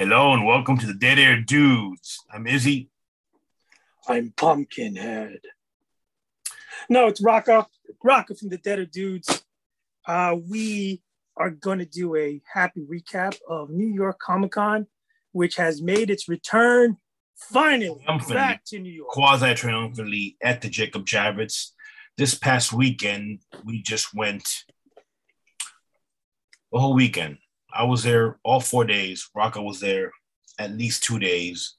Hello and welcome to the Dead Air Dudes. I'm Izzy. I'm Pumpkinhead. No, it's Rocka. Rocka from the Dead Air Dudes. Uh, we are going to do a happy recap of New York Comic Con, which has made its return finally back to New York. Quasi triumphantly at the Jacob Javits. This past weekend, we just went the whole weekend. I was there all four days. Rocco was there at least two days.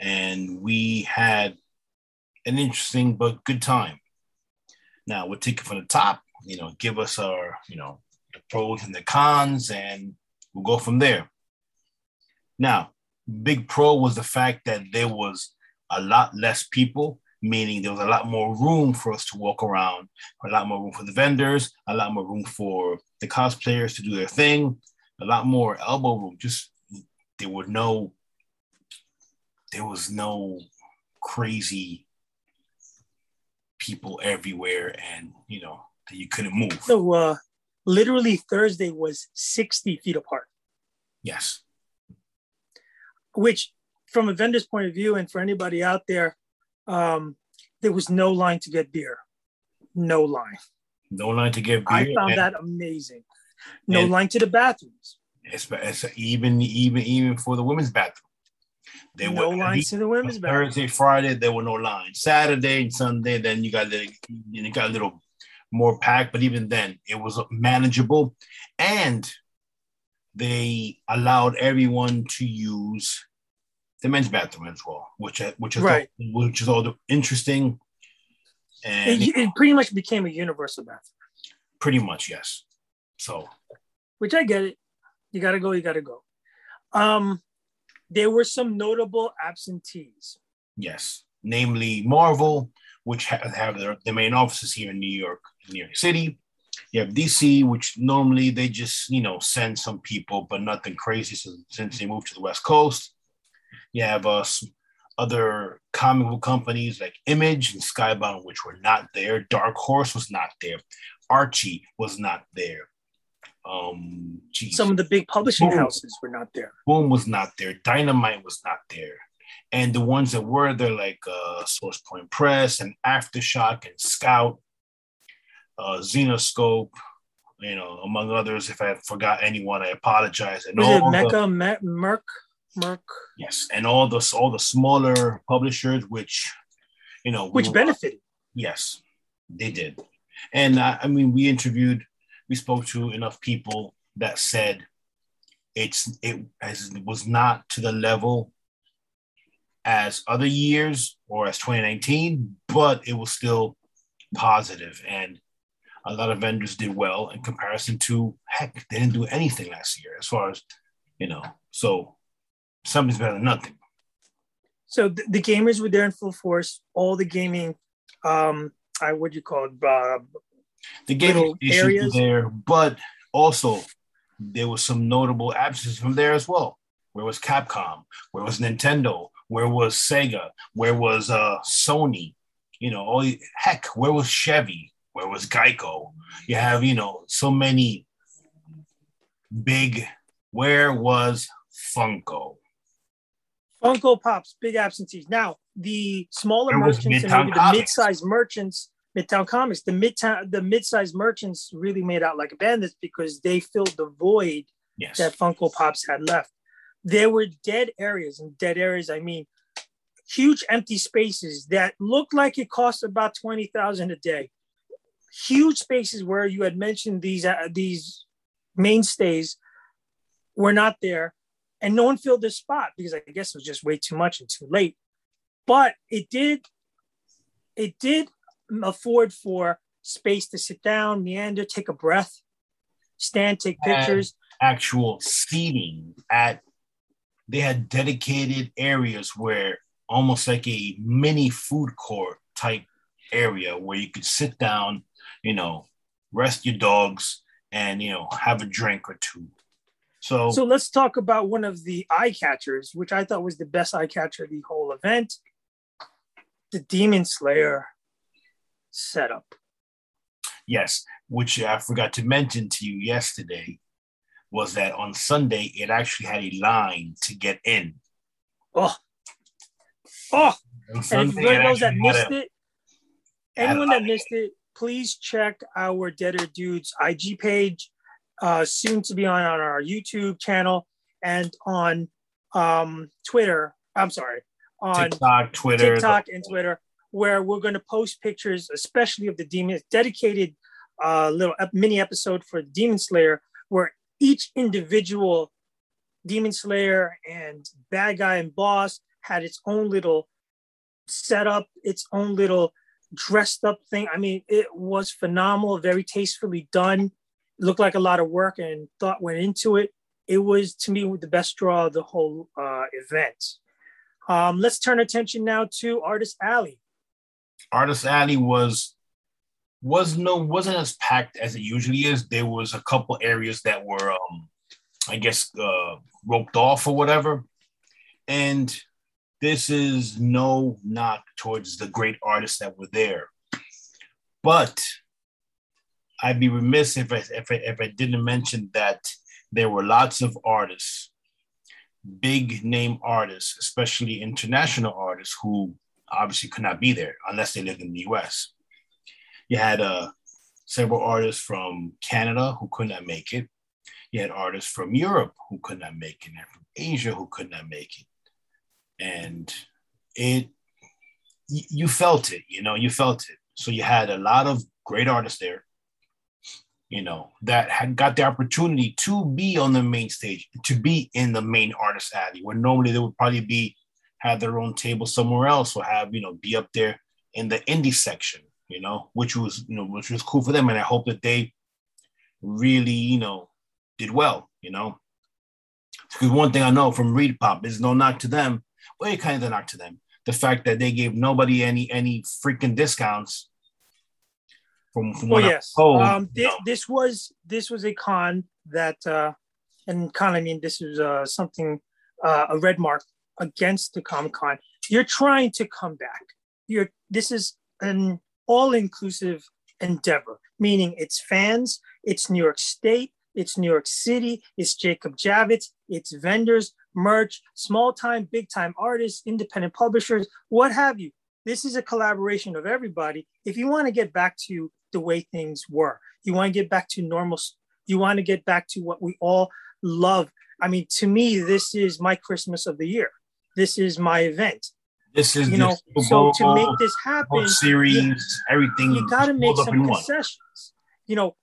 And we had an interesting but good time. Now we'll take it from the top, you know, give us our, you know, the pros and the cons, and we'll go from there. Now, big pro was the fact that there was a lot less people, meaning there was a lot more room for us to walk around, a lot more room for the vendors, a lot more room for the cosplayers to do their thing, a lot more elbow room. Just there were no, there was no crazy people everywhere, and you know that you couldn't move. So, uh, literally Thursday was 60 feet apart. Yes. Which, from a vendor's point of view, and for anybody out there, um, there was no line to get beer. No line. No line to get beer. I found that amazing. No line to the bathrooms. It's, it's even even even for the women's bathroom. There no were lines to the women's bathroom. Thursday, Friday, there were no lines. Saturday and Sunday, then you got the you got a little more packed, but even then, it was manageable, and they allowed everyone to use the men's bathroom as well, which which is right. all, which is all the interesting. And it, it pretty much became a universal bathroom. Pretty much, yes. So, which I get it. You got to go. You got to go. Um, there were some notable absentees. Yes, namely Marvel, which have, have their, their main offices here in New York, New York City. You have DC, which normally they just you know send some people, but nothing crazy. So since they moved to the West Coast, you have uh, other comic book companies like Image and Skybound, which were not there. Dark Horse was not there. Archie was not there. Um, geez. Some of the big publishing Boom. houses were not there. Boom was not there. Dynamite was not there. And the ones that were there, like uh, Source Point Press and Aftershock and Scout, uh, Zenescope, you know, among others. If I forgot anyone, I apologize. And was it Mecca, the, Merc? Yes, and all the all the smaller publishers, which you know, which we benefited. Yes, they did. And uh, I mean, we interviewed we spoke to enough people that said it's it as was not to the level as other years or as 2019, but it was still positive and a lot of vendors did well in comparison to heck, they didn't do anything last year as far as you know. So something's better than nothing. So the, the gamers were there in full force. All the gaming, um, I what you call it, uh, the gaming areas there, but also there was some notable absences from there as well. Where was Capcom? Where was Nintendo? Where was Sega? Where was uh, Sony? You know, all heck, where was Chevy? Where was Geico? You have, you know, so many big. Where was Funko? Funko Pops, big absentees. Now, the smaller merchants and maybe the mid-sized merchants Midtown Comics. The midtown, the mid-sized merchants really made out like bandits because they filled the void yes. that Funko Pops had left. There were dead areas, and dead areas, I mean, huge empty spaces that looked like it cost about twenty thousand a day. Huge spaces where you had mentioned these uh, these mainstays were not there, and no one filled their spot because I guess it was just way too much and too late. But it did, it did afford for space to sit down, meander, take a breath, stand, take pictures. Actual seating at they had dedicated areas where almost like a mini food court type area where you could sit down, you know, rest your dogs and you know have a drink or two. So So let's talk about one of the eye catchers, which I thought was the best eye catcher of the whole event. The Demon Slayer setup. Yes, which I forgot to mention to you yesterday. was that on Sunday it actually had a line to get in. Oh, oh! And for those that missed a, it, anyone that missed it, please check our Dead Air Dudes IG page, uh, soon to be on, on our YouTube channel and on um, Twitter. I'm sorry, on TikTok, Twitter, TikTok, and Twitter, where we're going to post pictures, especially of the demons, dedicated uh, little mini episode for Demon Slayer, where each individual Demon Slayer and bad guy and boss had its own little setup, its own little dressed up thing. I mean, it was phenomenal, very tastefully done. It looked like a lot of work and thought went into it. It was to me the best draw of the whole uh, event. Um, let's turn attention now to Artist Alley. Artist Alley was was no wasn't as packed as it usually is. There was a couple areas that were, um, I guess, uh, roped off or whatever. And this is no knock towards the great artists that were there, but I'd be remiss if I if I, if I didn't mention that there were lots of artists, big name artists, especially international artists who obviously could not be there unless they lived in the U.S you had uh, several artists from Canada who could not make it. You had artists from Europe who could not make it, and from Asia who could not make it. And it, you felt it, you know, you felt it. So you had a lot of great artists there, you know, that had got the opportunity to be on the main stage, to be in the main artist alley, where normally they would probably be have their own table somewhere else or have, you know, be up there in the indie section you know, which was you know which was cool for them, and I hope that they really you know did well, you know. Because one thing I know from ReedPop is no knock to them. Well, it kind of knock to them. The fact that they gave nobody any any freaking discounts. From, from well, yes. Told, um, this, this was this was a con that, uh, and con I mean this is uh, something uh, a red mark against the Comic Con. You're trying to come back. You're this is an all inclusive endeavor, meaning it's fans, it's New York State, it's New York City, it's Jacob Javits, it's vendors, merch, small time, big time artists, independent publishers, what have you. This is a collaboration of everybody. If you want to get back to the way things were, you want to get back to normal, you want to get back to what we all love. I mean, to me, this is my Christmas of the year. This is my event. This is you know, so to make this happen, series, you, everything. You got to make some concessions. One. You know,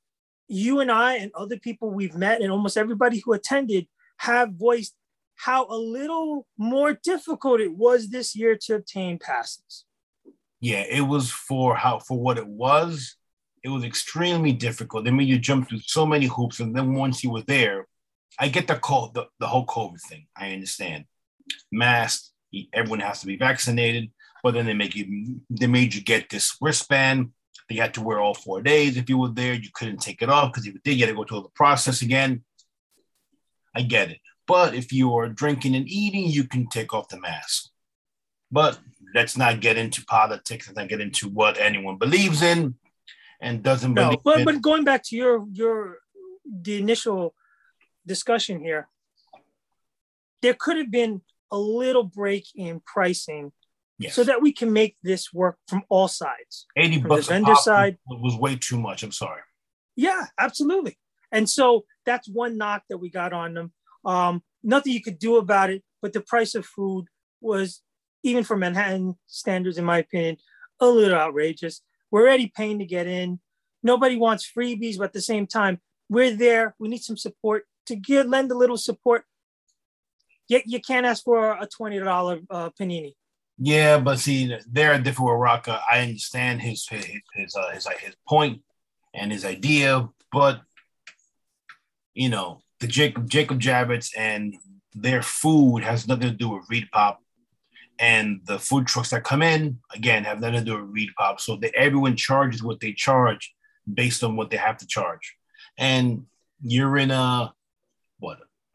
you and I and other people we've met, and almost everybody who attended, have voiced how a little more difficult it was this year to obtain passes. Yeah, it was for how for what it was. It was extremely difficult. I mean, you jumped through so many hoops, and then once you were there, I get the call, the, the whole COVID thing. I understand, masked, everyone has to be vaccinated. But then they make you they made you get this wristband. They had to wear all four days. If you were there, you couldn't take it off because if you did, you had to go through the process again. I get it. But if you are drinking and eating, you can take off the mask. But let's not get into politics and not get into what anyone believes in and doesn't no, believe but, in. But going back to your your the initial discussion here, there could have been a little break in pricing yes. so that we can make this work from all sides. 80 from bucks the vendor side was way too much. I'm sorry. Yeah, absolutely. And so that's one knock that we got on them. Um, nothing you could do about it, but the price of food was, even for Manhattan standards, in my opinion, a little outrageous. We're already paying to get in. Nobody wants freebies, but at the same time, we're there. We need some support to give, lend a little support you, you can't ask for a twenty dollar uh, panini. Yeah, but see, they're a different with Rocka. I understand his his his uh, his, his point and his idea, but you know the Jacob Jacob Javits and their food has nothing to do with ReedPop, and the food trucks that come in again have nothing to do with ReedPop. So that everyone charges what they charge based on what they have to charge, and you're in a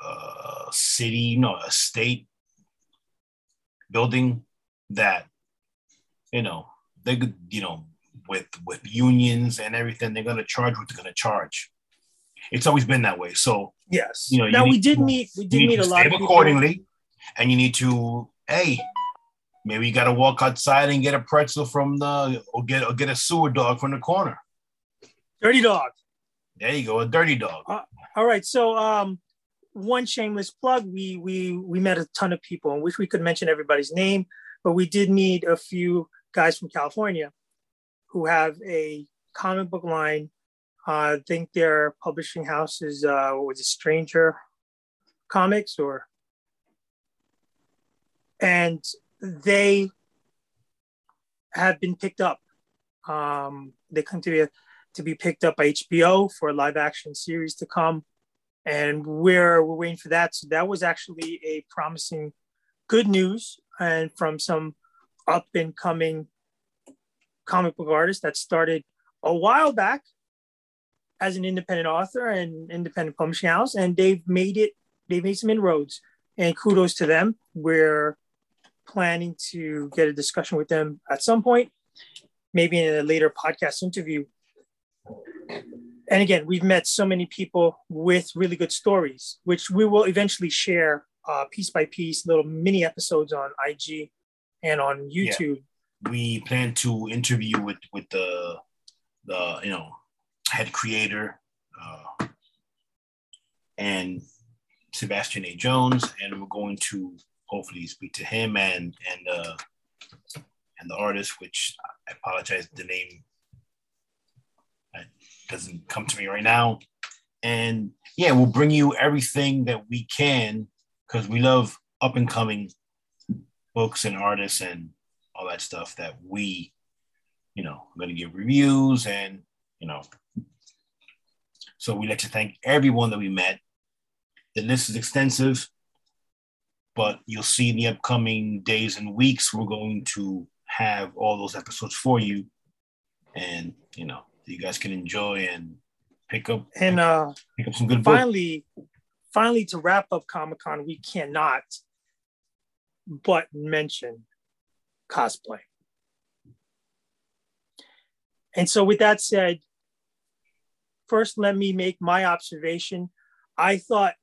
a city, you know, a state building that, you know, they could, you know, with with unions and everything, they're gonna charge what they're gonna charge. It's always been that way. So yes, you know. Now we did to, meet. We did meet a lot of accordingly, people. and you need to hey. Maybe you got to walk outside and get a pretzel from the, or get or get a sewer dog from the corner. Dirty dog. There you go, a dirty dog. Uh, all right, so um, one shameless plug. We we we met a ton of people, and wish we could mention everybody's name, but we did meet a few guys from California who have a comic book line. Uh, I think their publishing house is uh, what was it, Stranger Comics, or and they have been picked up. Um, they come to be to be picked up by HBO for a live action series to come, and we're we're waiting for that. So that was actually a promising, good news, and from some up and coming comic book artist that started a while back as an independent author and independent publishing house, and they've made it. They've made some inroads, and kudos to them. We're planning to get a discussion with them at some point, maybe in a later podcast interview. And again, we've met so many people with really good stories, which we will eventually share uh, piece by piece, little mini episodes on IG and on YouTube. Yeah. We plan to interview with with the the you know head creator uh, and Sebastian A. Jones, and we're going to hopefully speak to him and and uh, and the artist, which I apologize, the name doesn't come to me right now. And yeah, we'll bring you everything that we can because we love up and coming books and artists and all that stuff that we, you know, I'm going to give reviews and, you know, so we'd like to thank everyone that we met. The list is extensive but you'll see in the upcoming days and weeks we're going to have all those episodes for you and you know you guys can enjoy and pick up and uh pick up some good finally books. finally to wrap up comic-con we cannot but mention cosplay and so with that said first let me make my observation i thought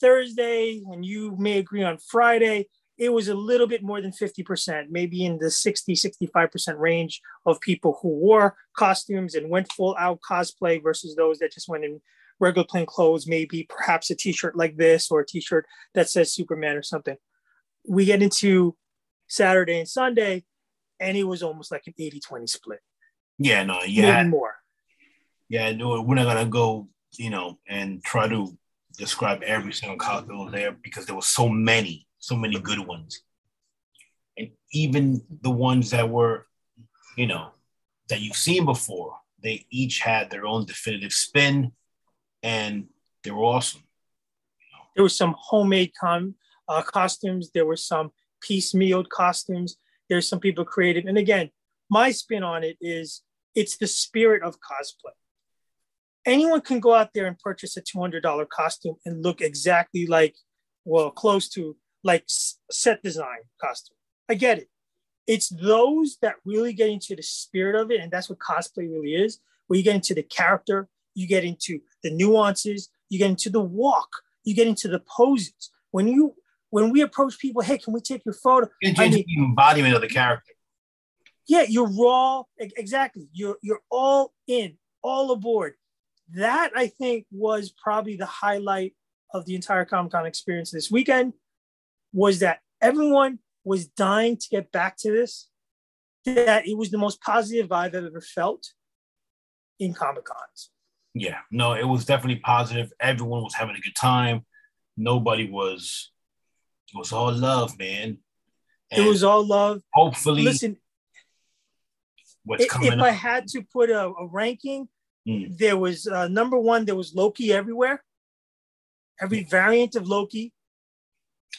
Thursday, and you may agree on Friday, it was a little bit more than 50%, maybe in the 60, 65% range of people who wore costumes and went full out cosplay versus those that just went in regular plain clothes, maybe perhaps a t shirt like this or a t shirt that says Superman or something. We get into Saturday and Sunday, and it was almost like an 80 20 split. Yeah, no, yeah. Maybe more. Yeah, no, we're not going to go, you know, and try to describe every single costume there because there were so many, so many good ones. And even the ones that were, you know, that you've seen before, they each had their own definitive spin and they were awesome. There were some homemade uh, costumes, there were some piecemealed costumes, there's some people created. And again, my spin on it is it's the spirit of cosplay anyone can go out there and purchase a $200 costume and look exactly like, well, close to like set design costume. I get it. It's those that really get into the spirit of it. And that's what cosplay really is, where you get into the character, you get into the nuances, you get into the walk, you get into the poses. When you when we approach people, hey, can we take your photo? It's I mean, the embodiment of the character. Yeah, you're raw. Exactly. You're you're all in, all aboard that I think was probably the highlight of the entire Comic Con experience this weekend was that everyone was dying to get back to this. That it was the most positive vibe I've ever felt in Comic Cons. Yeah, no, it was definitely positive. Everyone was having a good time. Nobody was. It was all love, man. And it was all love. Hopefully, listen. What's if, coming? If up? I had to put a, a ranking, Mm. There was uh, number one, there was Loki everywhere, every variant of Loki.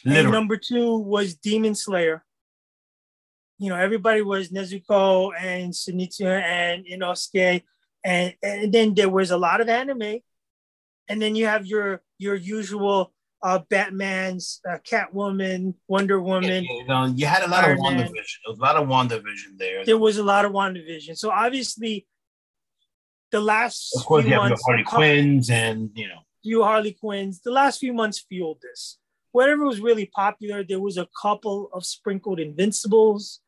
Literally. Number two was Demon Slayer. You know, everybody was Nezuko and Zenitsu and Inosuke. And, and then there was a lot of anime. And then you have your your usual uh, Batman's, uh, Catwoman, Wonder Woman. Yeah, you, know, you had a lot Iron of WandaVision. There was a lot of WandaVision there. There was a lot of WandaVision. So obviously, the last of course you have months, your Harley Quinns and you know few Harley Quinns. The last few months fueled this. Whatever was really popular, there was a couple of sprinkled Invincibles,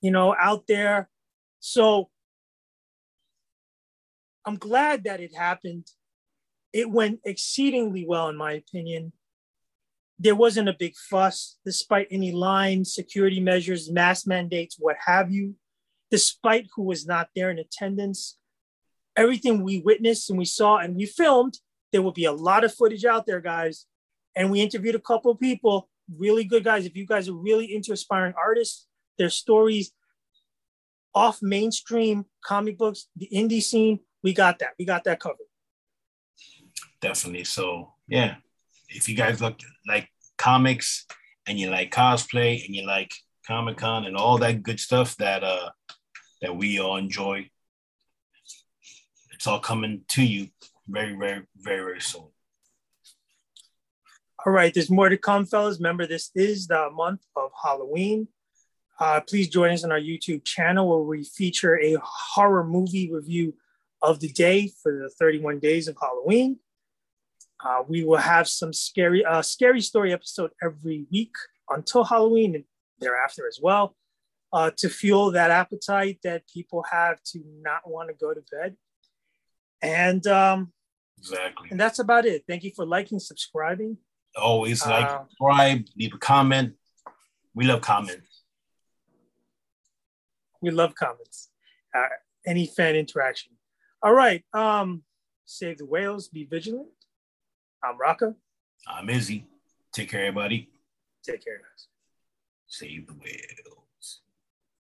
you know, out there. So I'm glad that it happened. It went exceedingly well, in my opinion. There wasn't a big fuss, despite any lines, security measures, mask mandates, what have you, despite who was not there in attendance. Everything we witnessed and we saw and we filmed, there will be a lot of footage out there, guys. And we interviewed a couple of people, really good guys. If you guys are really into aspiring artists, their stories off mainstream comic books, the indie scene, we got that. We got that covered. Definitely. So yeah, if you guys look like comics and you like cosplay and you like Comic Con and all that good stuff that uh that we all enjoy, it's all coming to you very, very, very, very soon. All right, there's more to come, fellas. Remember, this is the month of Halloween. Uh, please join us on our YouTube channel where we feature a horror movie review of the day for the 31 days of Halloween. Uh, we will have some scary, uh, scary story episode every week until Halloween and thereafter as well, uh, to fuel that appetite that people have to not want to go to bed. And um, exactly, and that's about it. Thank you for liking, subscribing. Always like, uh, subscribe, leave a comment. We love comments. We love comments. Uh, any fan interaction. All right. Um, save the whales. Be vigilant. I'm Rocka. I'm Izzy. Take care, everybody. Take care, guys. Save the whales.